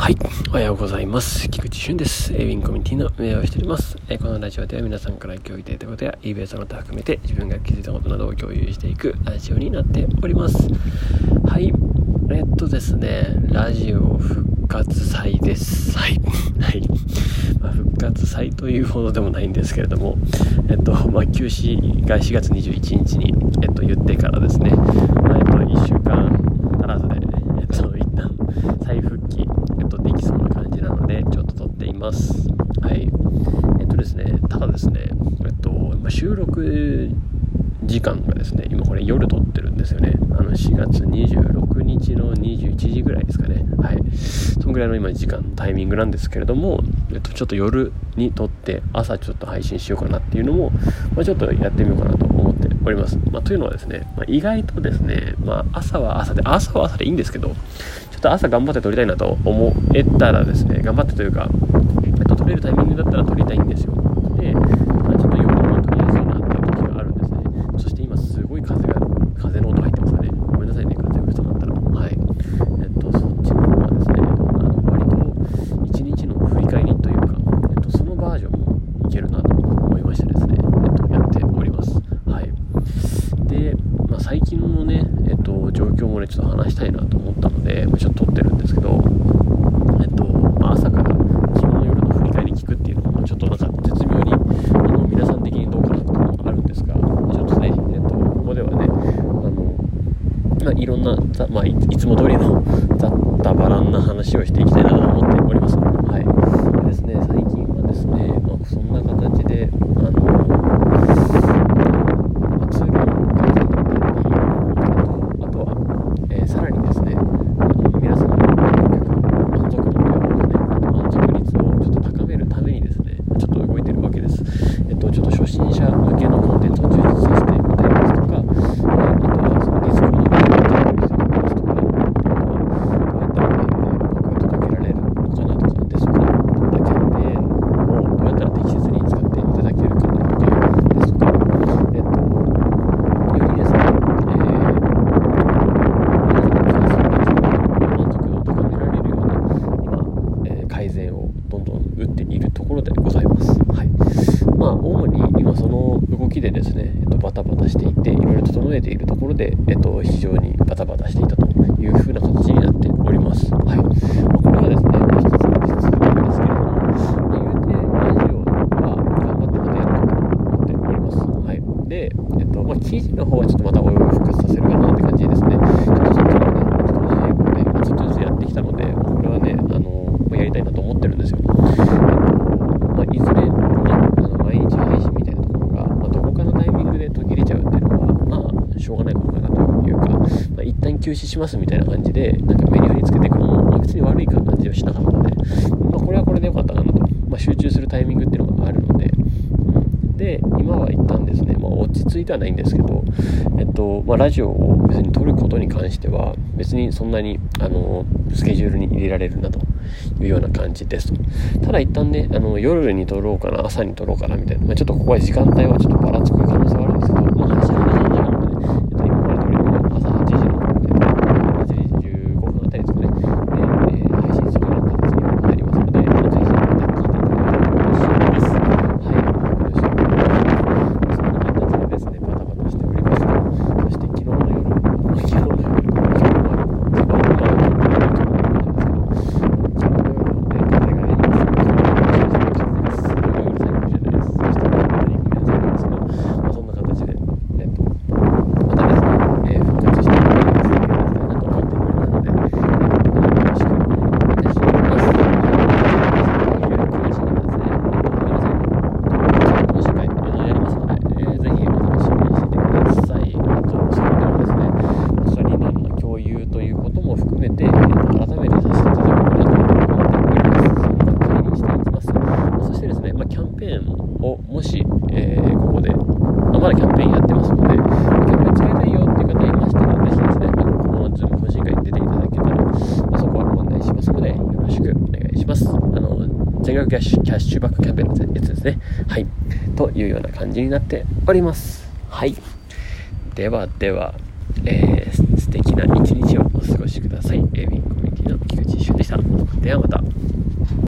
はい。おはようございます。菊池俊です。エウィンコミュニティの運営をしております。えこのラジオでは皆さんから共有いただいたことや、イーベースの他含めて自分が気づいたことなどを共有していくラジオになっております。はい。えっとですね、ラジオ復活祭です。はい。はい。まあ、復活祭というほどでもないんですけれども、えっと、まあ、休止が4月21日に、えっと、言ってからですね、まあ、えっと、1週間足らずで、えっと、一旦再復帰、えっと、できそうな感じなので、ちょっと撮っています。はい。えっとですね、ただですね、えっと、まあ収録時間がですね、今これ夜撮ってるんですよね。あの、4月26日の21時ぐらいですかね。はい。そのぐらいの今時間、タイミングなんですけれども、えっと、ちょっと夜に撮って、朝ちょっと配信しようかなっていうのも、まあ、ちょっとやってみようかなと思っております。まあ、というのはですね、まあ、意外とですね、まあ、朝は朝で、朝は朝でいいんですけど、ちょっと朝頑張って撮りたいなと思えたらですね、頑張ってというか、えっと、撮れるタイミングだったら撮りたいんですよ。で、まあ、ちょっと夜も撮りやすいなっていう時があるんですね。そして今すごい風が、風の音入ってますかね。ごめんなさいね、風が吹いたかったら。はい。えっと、そっちの方はですね、あの割と一日の振り返りというか、えっと、そのバージョンもいけるなと思いましてですね、えっと、やっております。はい。で、まあ、最近のね、えっと、状況もね、ちょっと話したいなと思ったので、まあ、ちょっと撮ってるんですけど、えっと、まあ、朝から昨日の夜の振り返り聞くっていうのも、ちょっとなんか絶妙に、あの、皆さん的にどうかなっていうのもあるんですが、ちょっとね、えっと、ここではね、あの、まあ、いろんな、ざまあ、いいつも通りの ざったばらんな話をしていきたいなと思っております。はい。でですね、最近はですね、まあ、そんな形で、あの、まあ、ツールの改善だったり、あとあとは、えーさらにですね、あの皆さんの満足度というかですね、あと満足率をちょっと高めるためにですね、ちょっと動いてるわけです。えっと、ちょっと初心者向けのコンテンツを充実させてみたいですとか、えーあとはその Discord のコンテンツをですとか、あとはどうやったらね、僕に届けられるのかなとかですとか、キャンペーンをどうやったら適切に使っていただけるかなとかですとか、えっと、よりですね、えー、皆さんの関心満足度を高められるような、今、えー改善をどんどん打っているところでございます。はい。まあ、主に今その動きでですね、えっと、バタバタしていて、いろいろ整えているところで、えっと、非常にバタバタしていたというふうな形になっております。はい。まあ、これはですね、まあ、一つの実績なんですけれども、まあ、言うて、ラジオは頑張ってまたやろうと思っております。はい。で、えっと、まあ、記事の方はちょっとまたおいおい復活させるかなって感じですね。ちょっとそっちはね、ちょっと早くね、ずっとずつやってきたので、これはね、あの、まあやりたいなと思ってるんですよ。えっと、まあ、いずれ、ね、あの、毎日配信みたいなところが、まあ、どこかのタイミングで途切れちゃうっていうのは、まあ、しょうがないことかなというか、まあ、一旦休止しますみたいな感じで、なんかメニューにつけていくのも、まあ、別に悪い感じはしなかったので、まあ、これはこれでよかったかなと。まあ、集中するタイミングっていうのがあるので、で、今は一旦ですね、まあ、落ち着いてはないんですけど、えっと、まあ、ラジオを別に撮ることに関しては、別にそんなに、あの、スケジュールに入れられるなというような感じです。ただ一旦ね、あの、夜に撮ろうかな、朝に撮ろうかなみたいな、まあ、ちょっとここは時間帯はちょっとばらつく可能性はあるんですけど、まあ、配信の時間なので、えっと、今まで通りの朝8時の、えっと、8時15分あたりですかね、で、えー配信するような形にもなりますので、まあぜひまた聞いていただけたら嬉しいです。はい、よろしくお願いします。そんな形でですね、バタバタしております。そして昨日の夜、まあ、昨日の夜、昨日の夜、昨日の夜、昨日の夜ですね、そんな形で、えっと、またですね、えー復活していただきたいなと思っておりますので、えーよろしくお願いいたします。はい、9時にはですね、皆さんの講師会をやりますので、えーぜひお楽しみにしてください。あと、それではですね、また理念の共有ということも含めて、えー改めてさせていただこうかなと思っております。そんな会にしていきます。そしてですね、まあ、キャンペーンをもし、えーここで、まあまだキャンペーンやってますので、キャンペーン使いたいよっていう方いましたら、ぜひですね、まあこのズーム懇親会に出ていただけたら、まあ、そこはご案内しますので、よろしくお願いします。あの、全額キャッシュッシュバックキャンペーンのやつですね。はい。というような感じになっております。はい。ではでは、えー、素敵な一日をお過ごしください。エビンコミュニティの菊池俊でしたではまた